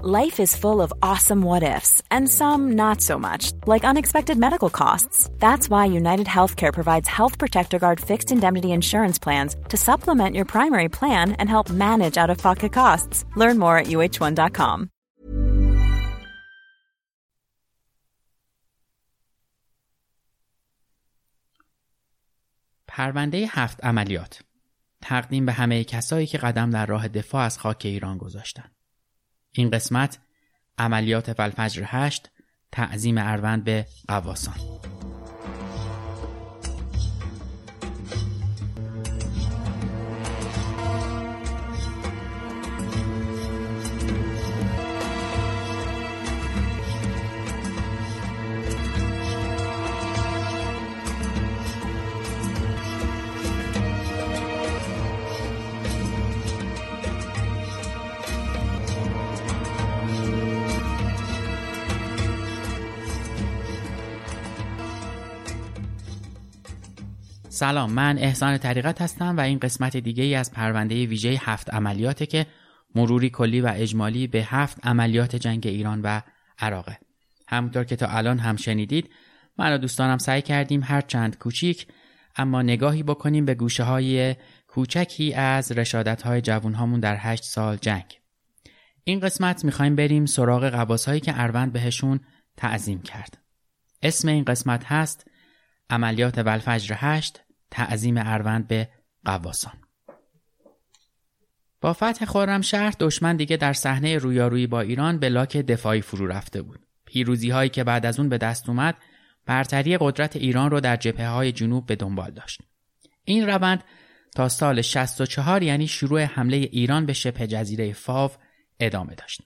Life is full of awesome what ifs, and some not so much, like unexpected medical costs. That's why United Healthcare provides Health Protector Guard fixed indemnity insurance plans to supplement your primary plan and help manage out of pocket costs. Learn more at uh1.com. پرونده هفت عملیات تقدیم به همه کسایی که قدم در راه دفاع از خاک ایران گذاشتند. این قسمت عملیات فلفجر هشت تعظیم اروند به قواسان سلام. من احسان طریقت هستم و این قسمت دیگه ای از پرونده ویژه هفت عملیاته که مروری کلی و اجمالی به هفت عملیات جنگ ایران و عراقه. همونطور که تا الان هم شنیدید من و دوستانم سعی کردیم هر چند کوچیک اما نگاهی بکنیم به گوشه های کوچکی از رشادت های جوون هامون در هشت سال جنگ. این قسمت می‌خوایم بریم سراغ قواس هایی که اروند بهشون تعظیم کرد. اسم این قسمت هست عملیات ولفجر هشت تعظیم اروند به قواسان. با فتح خرمشهر دشمن دیگه در صحنه رویارویی با ایران به لاک دفاعی فرو رفته بود. پیروزی هایی که بعد از اون به دست اومد برتری قدرت ایران رو در جبهه های جنوب به دنبال داشت. این روند تا سال 64 یعنی شروع حمله ایران به شبه جزیره فاو ادامه داشت.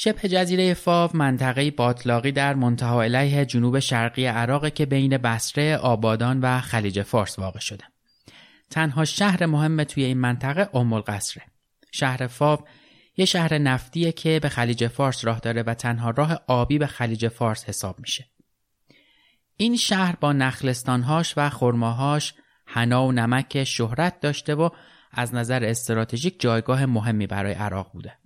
شبه جزیره فاو منطقه باطلاقی در منتها علیه جنوب شرقی عراق که بین بسره، آبادان و خلیج فارس واقع شده. تنها شهر مهم توی این منطقه ام القصره. شهر فاو یه شهر نفتیه که به خلیج فارس راه داره و تنها راه آبی به خلیج فارس حساب میشه. این شهر با نخلستانهاش و خرماهاش حنا و نمک شهرت داشته و از نظر استراتژیک جایگاه مهمی برای عراق بوده.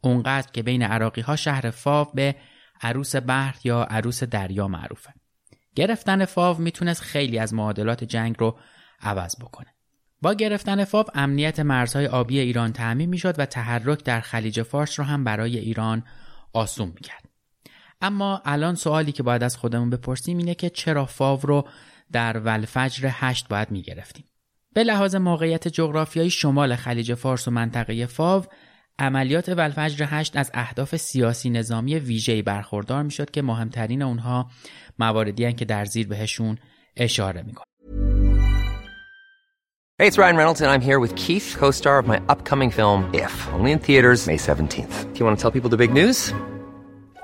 اونقدر که بین عراقی ها شهر فاو به عروس بحر یا عروس دریا معروفه. گرفتن فاو می‌تونست خیلی از معادلات جنگ رو عوض بکنه. با گرفتن فاو امنیت مرزهای آبی ایران تعمین می‌شد و تحرک در خلیج فارس رو هم برای ایران آسون می‌کرد. اما الان سوالی که باید از خودمون بپرسیم اینه که چرا فاو رو در ولفجر هشت باید می‌گرفتیم. به لحاظ موقعیت جغرافیایی شمال خلیج فارس و منطقه فاو عملیات ولفجر هشت از اهداف سیاسی نظامی ویژه‌ای برخوردار می‌شد که مهمترین اونها مواردی که در زیر بهشون اشاره می‌کنه. Hey, it's Ryan Reynolds and I'm here with Keith, co-star of my upcoming film If, only in theaters May 17th. Do you want to tell people the big news?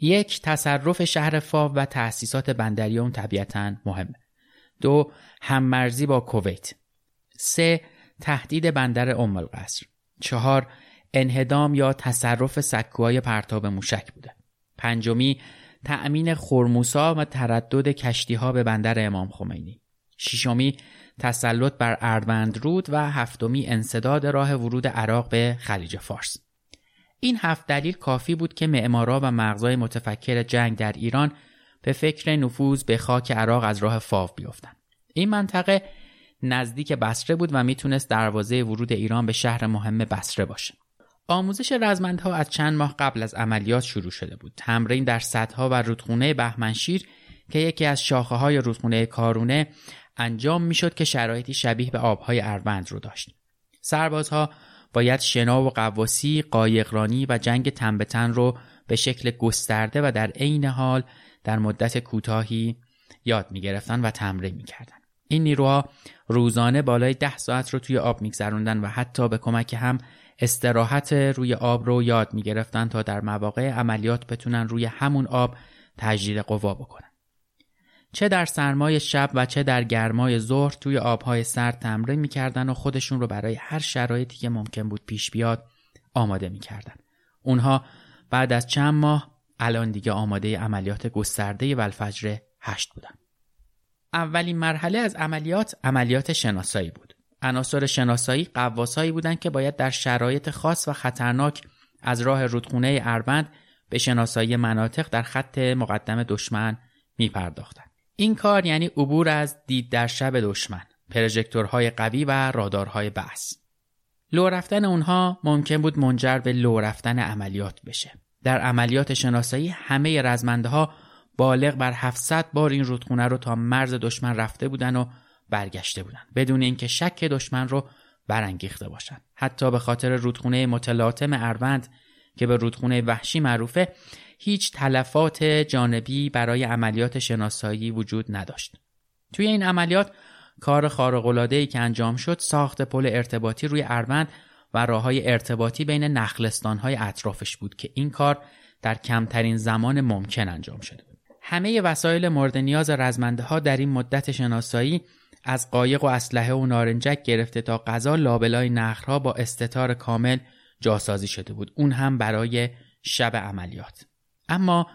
یک تصرف شهر فاو و تأسیسات بندری اون طبیعتا مهمه. دو هممرزی با کویت. سه تهدید بندر ام القصر. چهار انهدام یا تصرف سکوهای پرتاب موشک بوده. پنجمی تأمین خرموسا و تردد کشتی ها به بندر امام خمینی. ششمی تسلط بر اروند رود و هفتمی انصداد راه ورود عراق به خلیج فارس. این هفت دلیل کافی بود که معمارا و مغزای متفکر جنگ در ایران به فکر نفوذ به خاک عراق از راه فاو بیفتند. این منطقه نزدیک بسره بود و می‌تونست دروازه ورود ایران به شهر مهم بسره باشه. آموزش رزمندها از چند ماه قبل از عملیات شروع شده بود. تمرین در سدها و رودخونه بهمنشیر که یکی از شاخه های رودخونه کارونه انجام می‌شد که شرایطی شبیه به آبهای اروند رو داشت. سربازها باید شنا و قواسی، قایقرانی و جنگ تن رو به شکل گسترده و در عین حال در مدت کوتاهی یاد می گرفتن و تمرین می کردن. این نیروها روزانه بالای ده ساعت رو توی آب میگذروندن و حتی به کمک هم استراحت روی آب رو یاد می گرفتن تا در مواقع عملیات بتونن روی همون آب تجدید قوا بکنن. چه در سرمای شب و چه در گرمای ظهر توی آبهای سرد تمرین می‌کردن و خودشون رو برای هر شرایطی که ممکن بود پیش بیاد آماده می‌کردن. اونها بعد از چند ماه الان دیگه آماده عملیات گسترده ولفجر هشت بودن. اولین مرحله از عملیات عملیات شناسایی بود. عناصر شناسایی قواسایی بودند که باید در شرایط خاص و خطرناک از راه رودخونه اروند به شناسایی مناطق در خط مقدم دشمن می این کار یعنی عبور از دید در شب دشمن، پرژکتورهای قوی و رادارهای بحث. لو رفتن اونها ممکن بود منجر به لو رفتن عملیات بشه. در عملیات شناسایی همه رزمنده ها بالغ بر 700 بار این رودخونه رو تا مرز دشمن رفته بودن و برگشته بودن بدون اینکه شک دشمن رو برانگیخته باشند حتی به خاطر رودخونه متلاطم اروند که به رودخونه وحشی معروفه هیچ تلفات جانبی برای عملیات شناسایی وجود نداشت. توی این عملیات کار خارق‌العاده‌ای که انجام شد ساخت پل ارتباطی روی اروند و راه های ارتباطی بین نخلستان های اطرافش بود که این کار در کمترین زمان ممکن انجام شده بود. همه وسایل مورد نیاز رزمنده ها در این مدت شناسایی از قایق و اسلحه و نارنجک گرفته تا غذا لابلای نخرها با استتار کامل جاسازی شده بود. اون هم برای شب عملیات. اما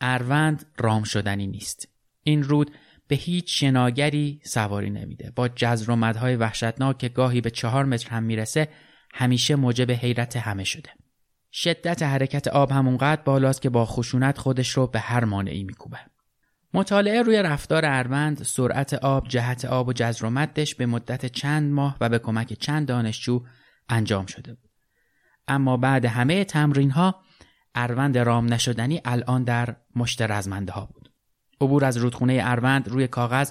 اروند رام شدنی نیست. این رود به هیچ شناگری سواری نمیده. با جزر و مدهای وحشتناک که گاهی به چهار متر هم می‌رسه همیشه موجب حیرت همه شده. شدت حرکت آب همونقدر بالاست که با خشونت خودش رو به هر مانعی میکوبه. مطالعه روی رفتار اروند، سرعت آب، جهت آب و جزر و مدش به مدت چند ماه و به کمک چند دانشجو انجام شده بود. اما بعد همه تمرین ها اروند رام نشدنی الان در مشت رزمنده ها بود. عبور از رودخونه اروند روی کاغذ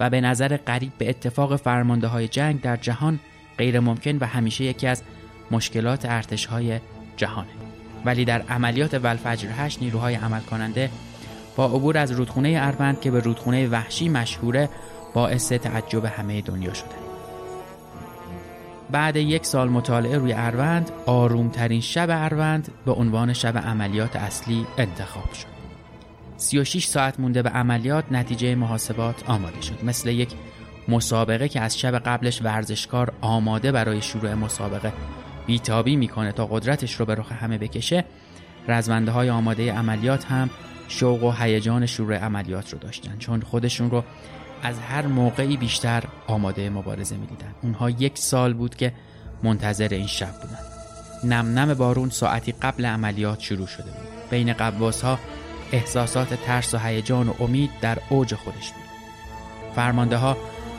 و به نظر قریب به اتفاق فرمانده های جنگ در جهان غیر ممکن و همیشه یکی از مشکلات ارتش های جهانه. ولی در عملیات ولفجر 8 نیروهای عمل کننده با عبور از رودخونه اروند که به رودخونه وحشی مشهوره باعث تعجب همه دنیا شده بعد یک سال مطالعه روی اروند آرومترین شب اروند به عنوان شب عملیات اصلی انتخاب شد. 36 ساعت مونده به عملیات نتیجه محاسبات آماده شد. مثل یک مسابقه که از شب قبلش ورزشکار آماده برای شروع مسابقه بیتابی می‌کنه تا قدرتش رو به رخ همه بکشه رزمنده های آماده عملیات هم شوق و هیجان شروع عملیات رو داشتن. چون خودشون رو از هر موقعی بیشتر آماده مبارزه می‌دیدن اونها یک سال بود که منتظر این شب بودن نم نم بارون ساعتی قبل عملیات شروع شده بود. بین قواس ها احساسات ترس و هیجان و امید در اوج خودش بود. فرمانده ها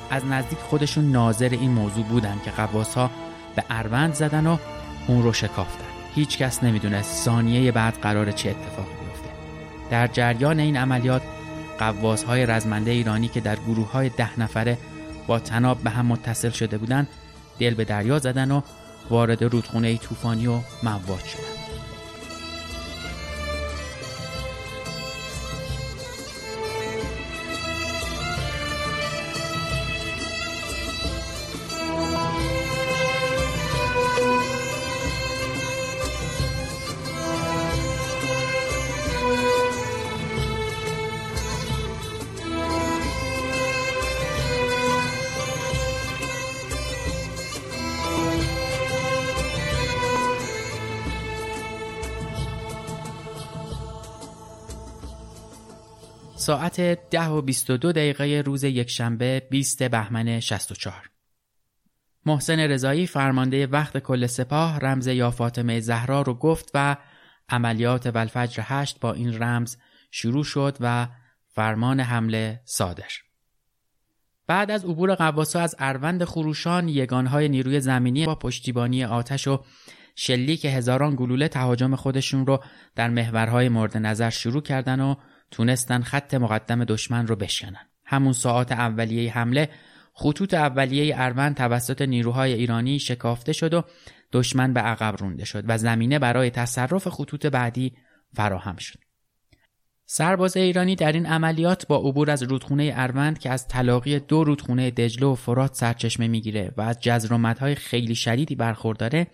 از نزدیک خودشون ناظر این موضوع بودن که قواس ها به اروند زدن و اون رو شکافتن. هیچ کس نمی‌دونست ثانیه بعد قرار چه اتفاقی در جریان این عملیات قواس های رزمنده ایرانی که در گروه های ده نفره با تناب به هم متصل شده بودند دل به دریا زدن و وارد رودخونه طوفانی و مواج شدند. ساعت ده و 22 دقیقه روز یکشنبه 20 بهمن 64 محسن رضایی فرمانده وقت کل سپاه رمز یا فاطمه زهرا رو گفت و عملیات ولفجر هشت با این رمز شروع شد و فرمان حمله صادر. بعد از عبور قواسا از اروند خروشان یگانهای نیروی زمینی با پشتیبانی آتش و شلیک هزاران گلوله تهاجم خودشون رو در محورهای مورد نظر شروع کردن و تونستن خط مقدم دشمن رو بشکنن. همون ساعات اولیه حمله خطوط اولیه اروند توسط نیروهای ایرانی شکافته شد و دشمن به عقب رونده شد و زمینه برای تصرف خطوط بعدی فراهم شد. سرباز ایرانی در این عملیات با عبور از رودخونه اروند که از تلاقی دو رودخونه دجله و فرات سرچشمه می‌گیره و از جزرومتهای خیلی شدیدی برخورداره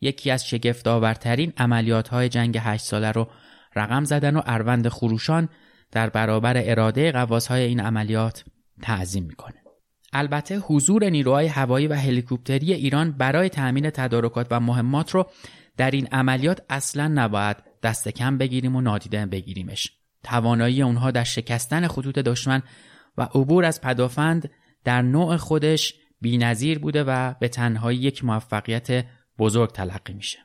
یکی از شگفت آورترین عملیات های جنگ هشت ساله رو رقم زدن و اروند خروشان در برابر اراده های این عملیات تعظیم می‌کنه. البته حضور نیروهای هوایی و هلیکوپتری ایران برای تأمین تدارکات و مهمات رو در این عملیات اصلا نباید دست کم بگیریم و نادیده بگیریمش. توانایی اونها در شکستن خطوط دشمن و عبور از پدافند در نوع خودش بینظیر بوده و به تنهایی یک موفقیت بزرگ تلقی میشه.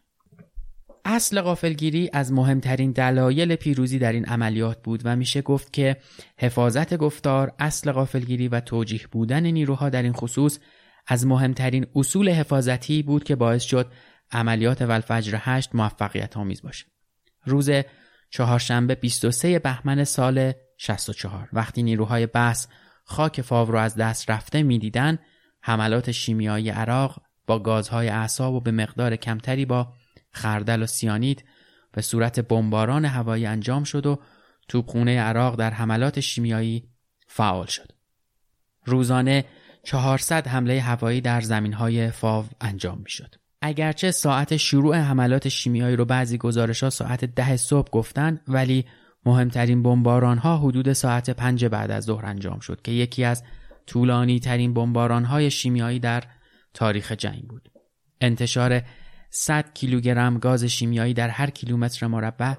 اصل غافلگیری از مهمترین دلایل پیروزی در این عملیات بود و میشه گفت که حفاظت گفتار، اصل غافلگیری و توجیه بودن نیروها در این خصوص از مهمترین اصول حفاظتی بود که باعث شد عملیات ولفجر 8 موفقیت آمیز باشه. روز چهارشنبه 23 بهمن سال 64 وقتی نیروهای بحث خاک فاو رو از دست رفته می‌دیدن حملات شیمیایی عراق با گازهای اعصاب و به مقدار کمتری با خردل و سیانید به صورت بمباران هوایی انجام شد و توپخونه عراق در حملات شیمیایی فعال شد. روزانه 400 حمله هوایی در زمینهای فاو انجام می شد. اگرچه ساعت شروع حملات شیمیایی رو بعضی گزارش ها ساعت ده صبح گفتن ولی مهمترین بمباران ها حدود ساعت پنج بعد از ظهر انجام شد که یکی از طولانی ترین بمباران های شیمیایی در تاریخ جنگ بود. انتشار 100 کیلوگرم گاز شیمیایی در هر کیلومتر مربع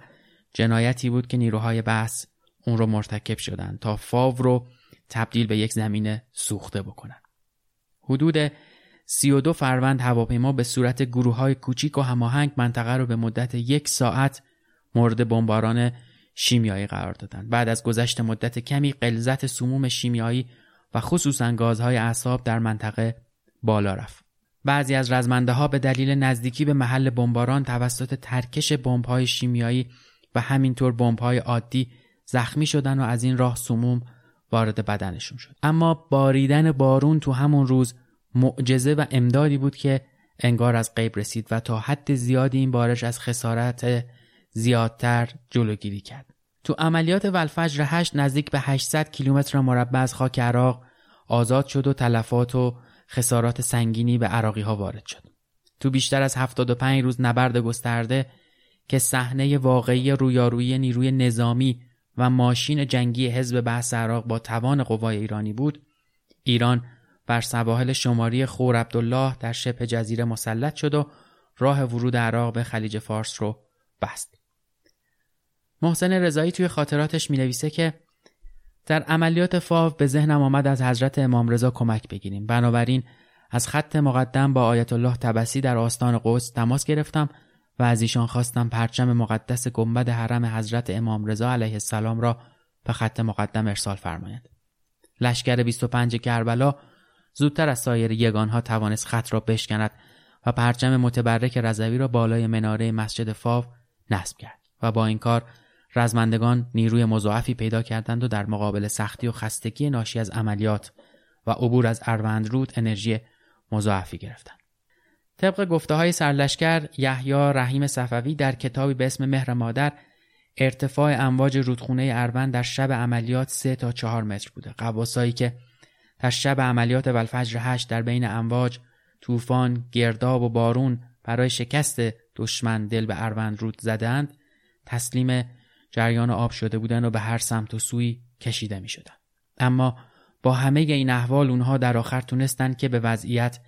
جنایتی بود که نیروهای بحث اون رو مرتکب شدند تا فاو رو تبدیل به یک زمینه سوخته بکنن. حدود 32 فروند هواپیما به صورت گروه های کوچیک و هماهنگ منطقه رو به مدت یک ساعت مورد بمباران شیمیایی قرار دادند. بعد از گذشت مدت کمی قلزت سموم شیمیایی و خصوصا گازهای اعصاب در منطقه بالا رفت. بعضی از رزمنده ها به دلیل نزدیکی به محل بمباران توسط ترکش های شیمیایی و همینطور های عادی زخمی شدن و از این راه سموم وارد بدنشون شد. اما باریدن بارون تو همون روز معجزه و امدادی بود که انگار از غیب رسید و تا حد زیادی این بارش از خسارت زیادتر جلوگیری کرد. تو عملیات ولفجر 8 نزدیک به 800 کیلومتر مربع از خاک عراق آزاد شد و تلفات و خسارات سنگینی به عراقی ها وارد شد. تو بیشتر از 75 روز نبرد گسترده که صحنه واقعی رویارویی نیروی نظامی و ماشین جنگی حزب بحث عراق با توان قوای ایرانی بود، ایران بر سواحل شماری خور عبدالله در شبه جزیره مسلط شد و راه ورود عراق به خلیج فارس رو بست. محسن رضایی توی خاطراتش می نویسه که در عملیات فاو به ذهنم آمد از حضرت امام رضا کمک بگیریم. بنابراین از خط مقدم با آیت الله تبسی در آستان قدس تماس گرفتم و از ایشان خواستم پرچم مقدس گنبد حرم حضرت امام رضا علیه السلام را به خط مقدم ارسال فرمایند. لشکر 25 کربلا زودتر از سایر یگانها توانست خط را بشکند و پرچم متبرک رضوی را بالای مناره مسجد فاو نصب کرد و با این کار رزمندگان نیروی مضاعفی پیدا کردند و در مقابل سختی و خستگی ناشی از عملیات و عبور از رود انرژی مضاعفی گرفتند. طبق گفته های سرلشکر یحیی رحیم صفوی در کتابی به اسم مهر مادر ارتفاع امواج رودخونه اروند در شب عملیات 3 تا 4 متر بوده. قواسایی که در شب عملیات ولفجر 8 در بین امواج طوفان، گرداب و بارون برای شکست دشمن دل به اروند رود زدند تسلیم جریان آب شده بودن و به هر سمت و سوی کشیده می شدن. اما با همه این احوال اونها در آخر تونستن که به وضعیت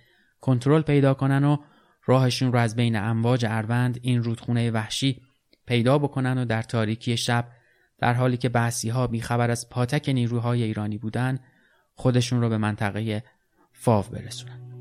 کنترل پیدا کنن و راهشون رو از بین امواج اروند این رودخونه وحشی پیدا بکنن و در تاریکی شب در حالی که بحثی ها بیخبر از پاتک نیروهای ایرانی بودن خودشون رو به منطقه فاو برسونن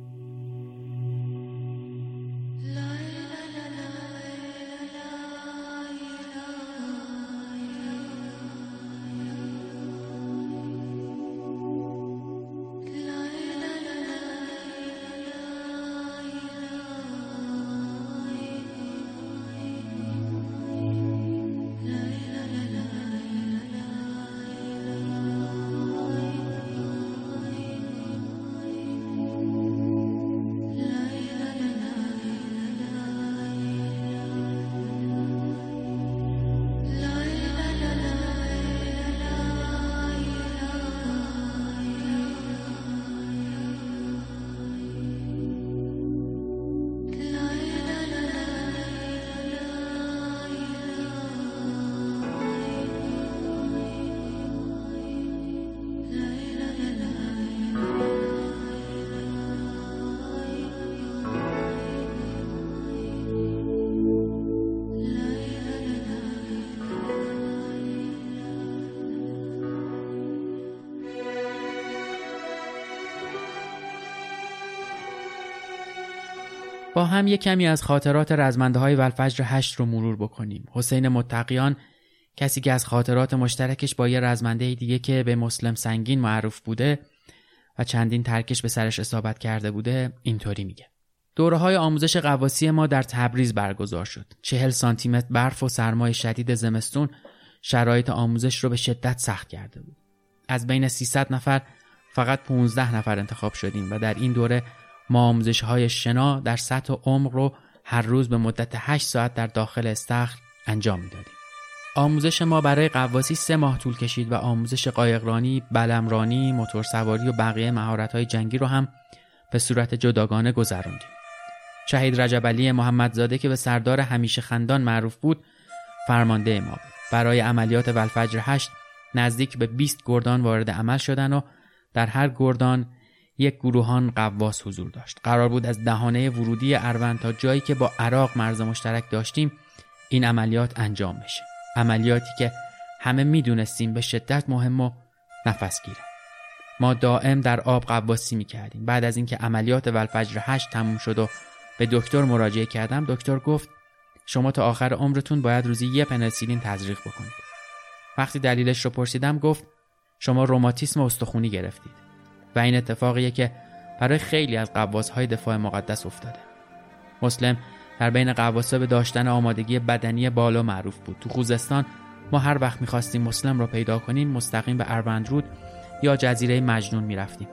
با هم یک کمی از خاطرات رزمنده های ولفجر هشت رو مرور بکنیم. حسین متقیان کسی که از خاطرات مشترکش با یه رزمنده دیگه که به مسلم سنگین معروف بوده و چندین ترکش به سرش اصابت کرده بوده اینطوری میگه. دوره های آموزش قواسی ما در تبریز برگزار شد. چهل سانتیمتر برف و سرمای شدید زمستون شرایط آموزش رو به شدت سخت کرده بود. از بین 300 نفر فقط 15 نفر انتخاب شدیم و در این دوره ما آموزش های شنا در سطح عمق رو هر روز به مدت 8 ساعت در داخل استخر انجام می‌دادیم. آموزش ما برای قواسی سه ماه طول کشید و آموزش قایقرانی، بلمرانی، موتورسواری و بقیه مهارت جنگی رو هم به صورت جداگانه گذراندیم. شهید رجب علی محمدزاده که به سردار همیشه خندان معروف بود فرمانده ما بود. برای عملیات ولفجر 8 نزدیک به 20 گردان وارد عمل شدن و در هر گردان یک گروهان قواس حضور داشت. قرار بود از دهانه ورودی اروند تا جایی که با عراق مرز مشترک داشتیم این عملیات انجام بشه. عملیاتی که همه می‌دونستیم به شدت مهم و نفس گیره. ما دائم در آب قواسی می‌کردیم. بعد از اینکه عملیات ولفجر 8 تموم شد و به دکتر مراجعه کردم دکتر گفت شما تا آخر عمرتون باید روزی یه پنسیلین تزریق بکنید وقتی دلیلش رو پرسیدم گفت شما روماتیسم استخونی گرفتید این اتفاقیه که برای خیلی از های دفاع مقدس افتاده. مسلم در بین قواسا به داشتن آمادگی بدنی بالا معروف بود. تو خوزستان ما هر وقت می‌خواستیم مسلم را پیدا کنیم مستقیم به اروندرود یا جزیره مجنون می‌رفتیم.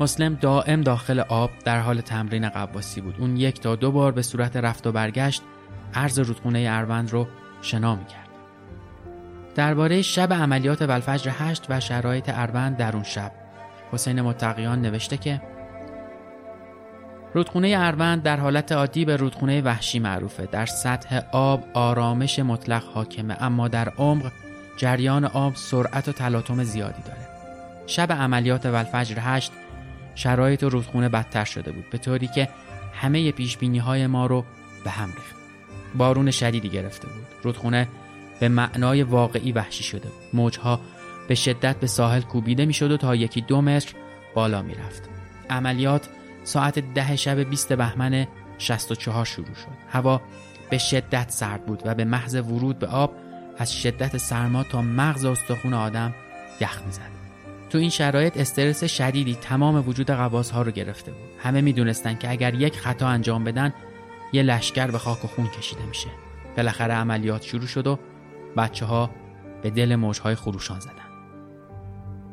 مسلم دائم داخل آب در حال تمرین قواسی بود. اون یک تا دو بار به صورت رفت و برگشت عرض رودخونه اروند رو شنا می‌کرد. درباره شب عملیات ولفجر هشت و شرایط اروند در اون شب حسین متقیان نوشته که رودخونه اروند در حالت عادی به رودخونه وحشی معروفه. در سطح آب آرامش مطلق حاکمه اما در عمق جریان آب سرعت و تلاطم زیادی داره. شب عملیات ولفجر هشت شرایط رودخونه بدتر شده بود به طوری که همه پیش بینی های ما رو به هم ریخت. بارون شدیدی گرفته بود. رودخونه به معنای واقعی وحشی شده بود. موجها به شدت به ساحل کوبیده می شد و تا یکی دو متر بالا می رفت عملیات ساعت ده شب 20 بهمن 64 شروع شد. هوا به شدت سرد بود و به محض ورود به آب از شدت سرما تا مغز استخون آدم یخ می‌زد. تو این شرایط استرس شدیدی تمام وجود قواس ها رو گرفته بود. همه می‌دونستن که اگر یک خطا انجام بدن یه لشکر به خاک و خون کشیده میشه. بالاخره عملیات شروع شد و بچه ها به دل موجهای خروشان زدن.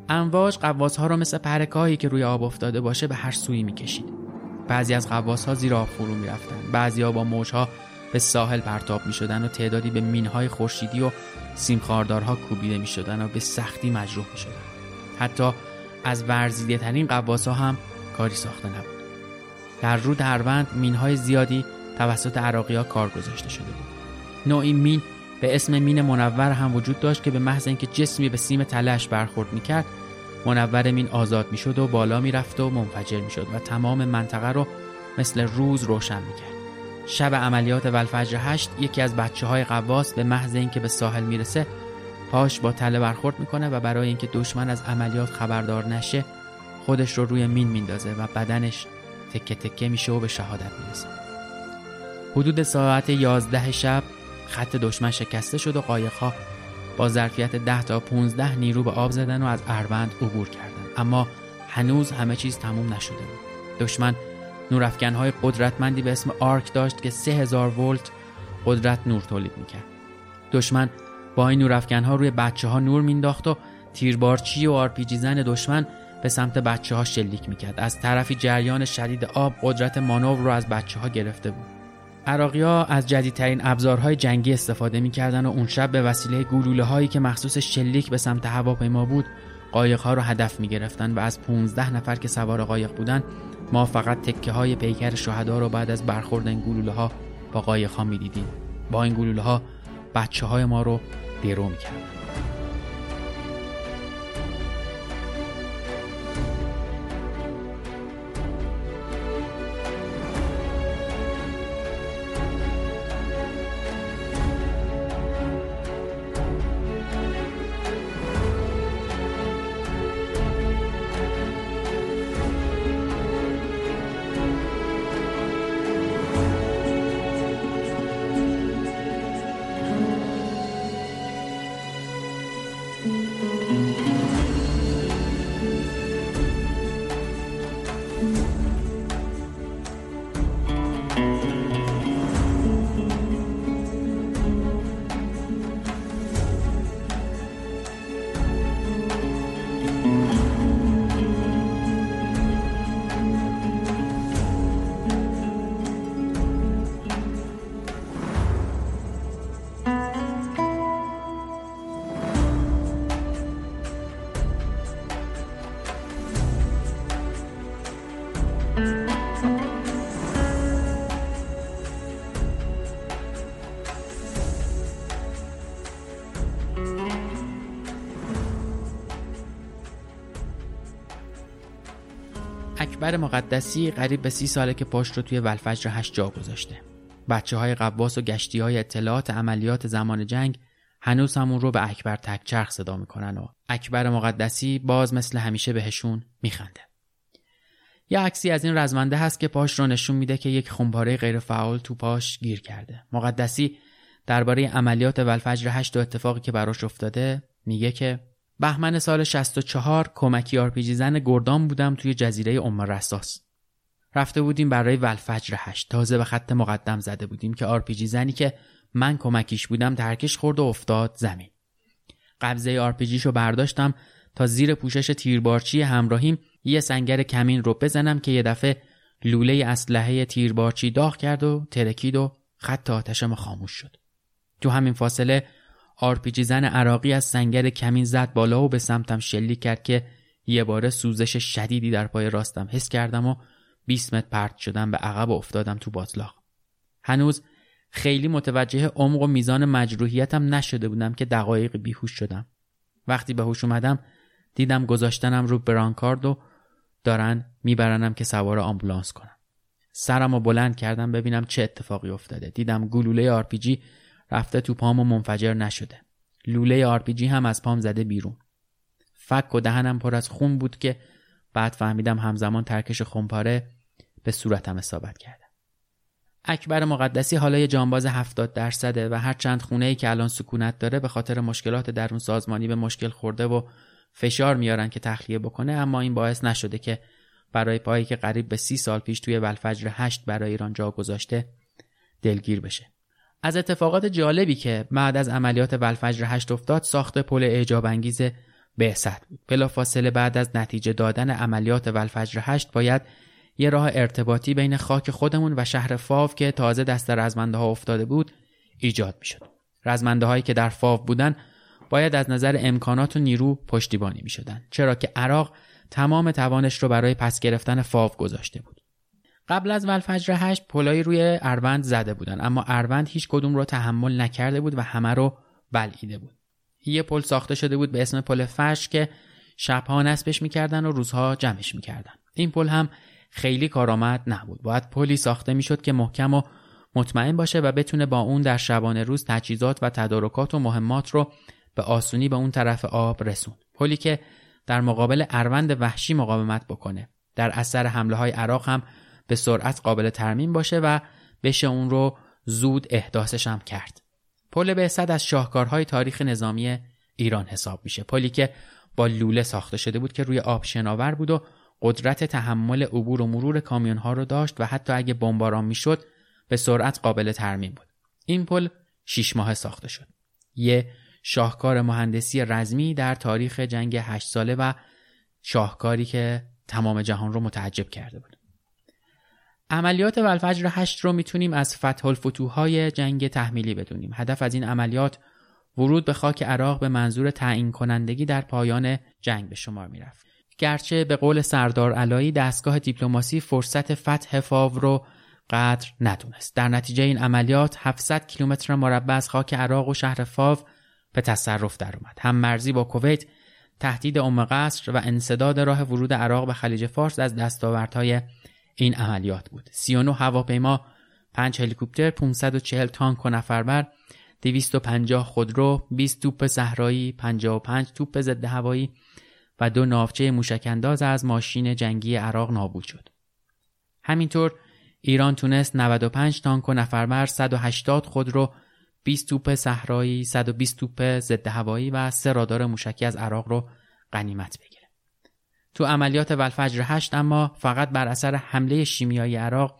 امواج قواس ها رو مثل پرکاهی که روی آب افتاده باشه به هر سوی می‌کشید. بعضی از قواس ها زیر آب فرو می‌رفتن بعضی ها با موجها به ساحل پرتاب می و تعدادی به مینهای خورشیدی و سیمخاردارها کوبیده می شدن و به سختی مجروح می شدن. حتی از ورزیده ترین قواس ها هم کاری ساخته نبود. در رود هروند مین های زیادی توسط عراقی ها کار گذاشته شده بود. نوعی مین به اسم مین منور هم وجود داشت که به محض اینکه جسمی به سیم تلش برخورد می‌کرد منور مین آزاد می‌شد و بالا می‌رفت و منفجر می‌شد و تمام منطقه رو مثل روز روشن می‌کرد. شب عملیات ولفجر هشت یکی از بچه های قواس به محض اینکه به ساحل می‌رسه پاش با تله برخورد می‌کنه و برای اینکه دشمن از عملیات خبردار نشه خودش رو روی مین میندازه و بدنش تکه تکه میشه و به شهادت می‌رسه. حدود ساعت 11 شب خط دشمن شکسته شد و قایقها با ظرفیت 10 تا 15 نیرو به آب زدن و از اروند عبور کردند اما هنوز همه چیز تموم نشده بود. دشمن نورافکنهای قدرتمندی به اسم آرک داشت که 3000 ولت قدرت نور تولید می‌کرد. دشمن با این نورافکنها روی بچه ها نور مینداخت و تیربارچی و آرپیجی زن دشمن به سمت بچه ها شلیک می‌کرد. از طرفی جریان شدید آب قدرت مانور رو از بچه ها گرفته بود. عراقی ها از جدیدترین ابزارهای جنگی استفاده می‌کردن و اون شب به وسیله گلوله هایی که مخصوص شلیک به سمت هواپیما بود قایق ها رو هدف می‌گرفتن و از 15 نفر که سوار قایق بودن ما فقط تکه های پیکر شهدا رو بعد از برخورد این گلوله ها با قایق ها می‌دیدیم. با این گلوله ها بچه های ما رو درو می‌کردن. اکبر مقدسی قریب به سی ساله که پشت رو توی ولفجر هشت جا گذاشته. بچه های قواس و گشتی های اطلاعات عملیات زمان جنگ هنوز همون رو به اکبر تکچرخ صدا می‌کنن و اکبر مقدسی باز مثل همیشه بهشون میخنده. یه عکسی از این رزمنده هست که پاش رو نشون میده که یک خونپاره غیر فعال تو پاش گیر کرده. مقدسی درباره عملیات ولفجر هشت و اتفاقی که براش افتاده میگه که بهمن سال 64 کمکی آرپیجی زن گردان بودم توی جزیره ام‌الرصاص. رفته بودیم برای والفجر هشت. تازه به خط مقدم زده بودیم که آرپیجی زنی که من کمکیش بودم ترکش خورد و افتاد زمین. قبضه آرپیجیشو برداشتم تا زیر پوشش تیربارچی همراهیم یه سنگر کمین رو بزنم که یه دفعه لوله اسلحه تیربارچی داغ کرد و ترکید و خط آتش ما خاموش شد. تو همین فاصله آرپیجی زن عراقی از سنگر کمین زد بالا و به سمتم شلیک کرد که یه باره سوزش شدیدی در پای راستم حس کردم و 20 متر پرت شدم به عقب و افتادم تو باتلاق. هنوز خیلی متوجه عمق و میزان مجروحیتم نشده بودم که دقایقی بیهوش شدم. وقتی به هوش اومدم دیدم گذاشتنم رو برانکارد و دارن میبرنم که سوار آمبولانس کنم. سرم رو بلند کردم ببینم چه اتفاقی افتاده. دیدم گلوله آرپیجی رفته تو پام و منفجر نشده. لوله آرپیجی هم از پام زده بیرون. فک و دهنم پر از خون بود که بعد فهمیدم همزمان ترکش خونپاره به صورتم اصابت کرده. اکبر مقدسی حالا یه جانباز 70 درصده و هر چند خونه ای که الان سکونت داره به خاطر مشکلات درون سازمانی به مشکل خورده و فشار میارن که تخلیه بکنه اما این باعث نشده که برای پایی که قریب به سی سال پیش توی ولفجر هشت برای ایران جا گذاشته دلگیر بشه. از اتفاقات جالبی که بعد از عملیات ولفجر هشت افتاد ساخت پل اعجاب انگیز بعثت بود بلافاصله بعد از نتیجه دادن عملیات ولفجر هشت باید یه راه ارتباطی بین خاک خودمون و شهر فاو که تازه دست رزمنده ها افتاده بود ایجاد می‌شد. رزمنده هایی که در فاو بودن باید از نظر امکانات و نیرو پشتیبانی می شدن. چرا که عراق تمام توانش رو برای پس گرفتن فاو گذاشته بود. قبل از والفجر هشت پلایی روی اروند زده بودن اما اروند هیچ کدوم رو تحمل نکرده بود و همه رو بلعیده بود. یه پل ساخته شده بود به اسم پل فرش که شبها نصبش می‌کردن و روزها جمعش می‌کردن. این پل هم خیلی کارآمد نبود باید پلی ساخته می‌شد که محکم و مطمئن باشه و بتونه با اون در شبانه روز تجهیزات و تدارکات و مهمات رو به آسونی به اون طرف آب رسوند پلی که در مقابل اروند وحشی مقاومت بکنه در اثر حمله های عراق هم به سرعت قابل ترمیم باشه و بشه اون رو زود احداثش هم کرد پل بعثت از شاهکارهای تاریخ نظامی ایران حساب میشه پلی که با لوله ساخته شده بود که روی آب شناور بود و قدرت تحمل عبور و مرور کامیون ها رو داشت و حتی اگه بمباران می‌شد به سرعت قابل ترمیم بود. این پل شیش ماه ساخته شد. یه شاهکار مهندسی رزمی در تاریخ جنگ هشت ساله و شاهکاری که تمام جهان رو متعجب کرده بود. عملیات ولفجر هشت رو می‌تونیم از فتح الفتوهای جنگ تحمیلی بدونیم. هدف از این عملیات ورود به خاک عراق به منظور تعیین کنندگی در پایان جنگ به شمار می‌رفت. گرچه به قول سردار علایی دستگاه دیپلماسی فرصت فتح فاو رو قدر ندونست در نتیجه این عملیات 700 کیلومتر مربع از خاک عراق و شهر فاو به تصرف در اومد هم مرزی با کویت تهدید ام قصر و انصداد راه ورود عراق به خلیج فارس از دستاوردهای این عملیات بود 39 هواپیما 5 هلیکوپتر 540 تانک و نفربر 250 خودرو 20 توپ صحرایی 55 توپ ضد هوایی و دو نافچه موشکانداز از ماشین جنگی عراق نابود شد. همینطور ایران تونست 95 تانک و نفربر 180 خودرو 20 توپ صحرایی 120 توپ ضد هوایی و سه رادار موشکی از عراق رو غنیمت بگیره. تو عملیات ولفجر 8 اما فقط بر اثر حمله شیمیایی عراق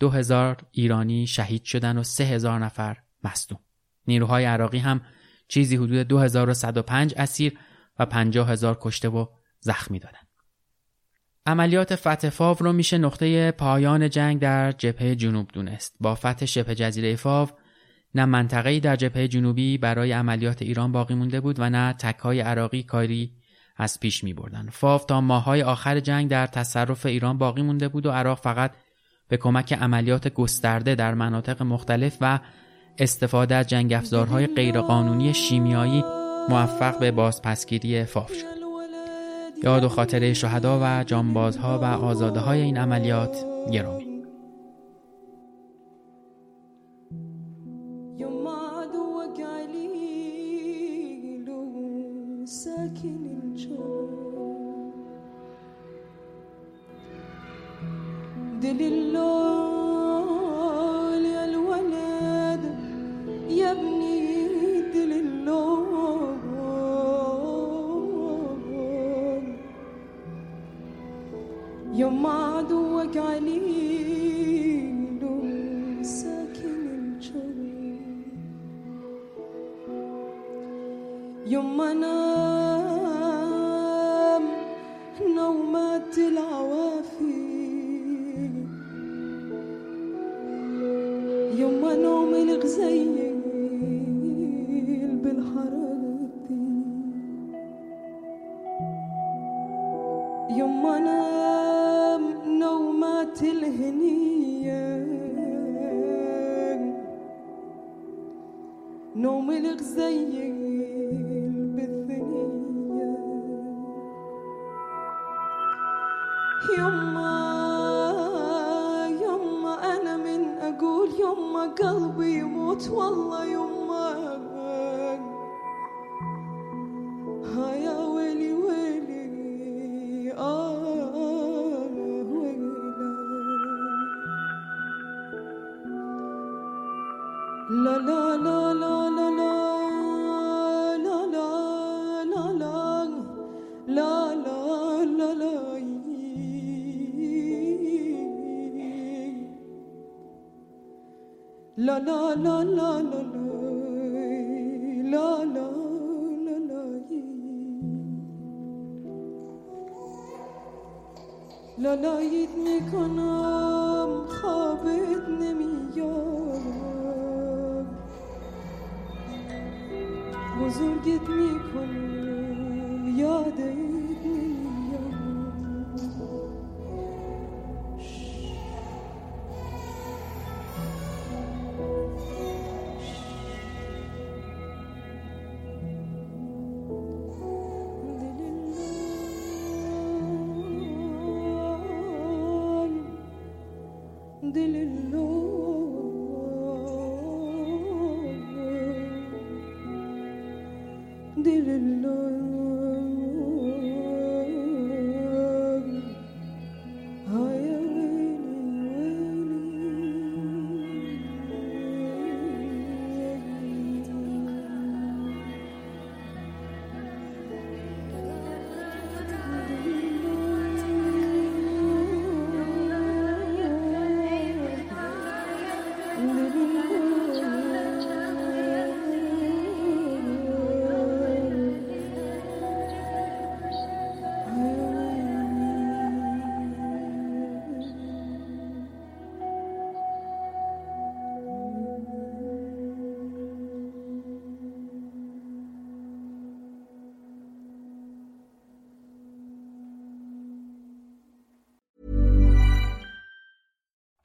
2000 ایرانی شهید شدن و 3000 نفر مصدوم. نیروهای عراقی هم چیزی حدود 2105 اسیر و پنجاه هزار کشته و زخمی دادن. عملیات فتح فاو رو میشه نقطه پایان جنگ در جبهه جنوب دونست. با فتح شبه جزیره فاو نه منطقه‌ای در جبهه جنوبی برای عملیات ایران باقی مونده بود و نه تکهای عراقی کاری از پیش می بردن. فاو تا ماهای آخر جنگ در تصرف ایران باقی مونده بود و عراق فقط به کمک عملیات گسترده در مناطق مختلف و استفاده از جنگ افزارهای غیرقانونی شیمیایی موفق به بازپسگیری فاف شد یاد و خاطره شهدا و جانبازها و آزاده های این عملیات گرامی delillo. والله la la la la la دل